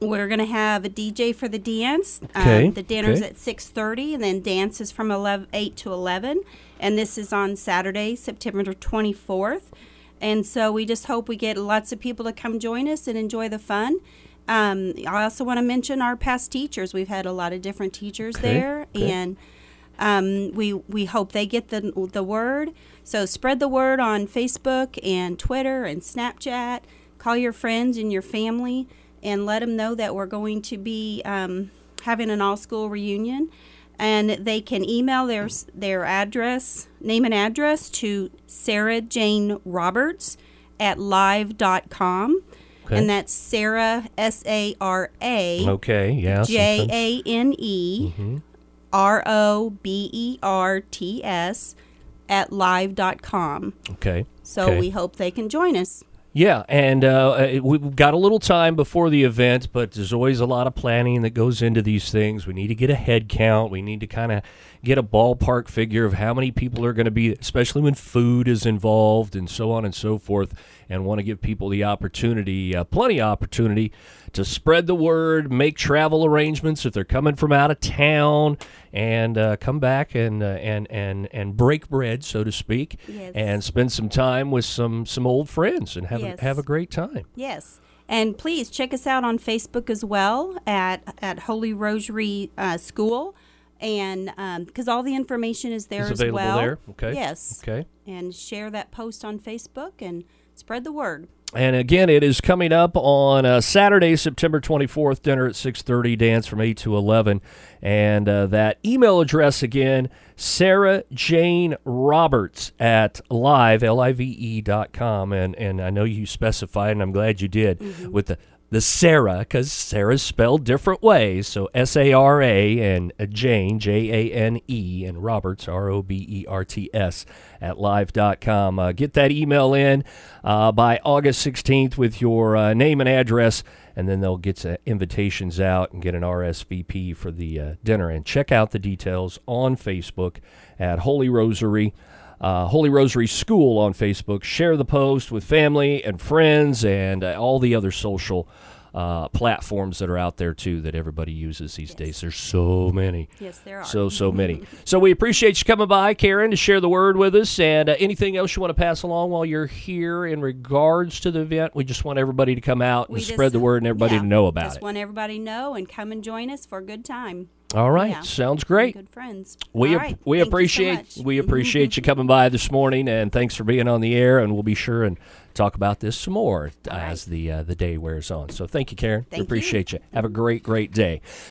we're going to have a DJ for the dance. Okay, Um, the dinner's okay. at 6.30 and then dance is from 11, 8 to 11. And this is on Saturday, September 24th. And so we just hope we get lots of people to come join us and enjoy the fun. Um, I also want to mention our past teachers. We've had a lot of different teachers Okay, there. okay. And um, we we hope they get the the word. So spread the word on Facebook and Twitter and Snapchat. Call your friends and your family and let them know that we're going to be um, having an all school reunion. And they can email their their address, name and address to Sarah Jane Roberts at live.com. Okay. And that's Sarah S A R A Okay, yeah. J A N E R O B E R T S at live.com. Okay. So okay. we hope they can join us. Yeah, and uh, uh, we've got a little time before the event, but there's always a lot of planning that goes into these things. We need to get a head count. We need to kind of get a ballpark figure of how many people are going to be, especially when food is involved and so on and so forth, and want to give people the opportunity, uh, plenty of opportunity, to spread the word, make travel arrangements if they're coming from out of town, and uh, come back and uh, and and and break bread, so to speak, Yes. and spend some time with some some old friends and have Yes. a, have a great time. Yes. And please check us out on Facebook as well at, at Holy Rosary uh, School. And because all the information is there Is as available well. there? Okay. Yes. Okay. And share that post on Facebook and spread the word. And again, it is coming up on uh, Saturday, September 24th, dinner at 6.30, dance from 8 to 11. And uh, that email address again, Sarah Jane Roberts at live, L-I-V-E dot com. And, and I know you specified, and I'm glad you did, with the, the Sarah, because Sarah's spelled different ways. So S-A-R-A and uh, Jane, J-A-N-E, and Roberts, R O B E R T S, at live.com. Uh, get that email in uh, by August 16th with your uh, name and address, and then they'll get invitations out and get an RSVP for the uh, dinner. And check out the details on Facebook at Holy Rosary. Uh, Holy Rosary School on Facebook. Share the post with family and friends and uh, all the other social uh, platforms that are out there too that everybody uses these days. There's so many. Yes, there are. So, so many. so we appreciate you coming by, Karen, to share the word with us. And uh, anything else you want to pass along while you're here in regards to the event? We just want everybody to come out and We spread just- the word and everybody yeah, to know about just it. want everybody to know and come and join us for a good time. All right. Yeah. Sounds great. Good friends. We All ap- we Thank you so appreciate much. we appreciate you coming by this morning, and thanks for being on the air. And we'll be sure and talk about this some more as the uh, the day wears on. So thank you, Karen. we Thank you. appreciate you. Have a great great day.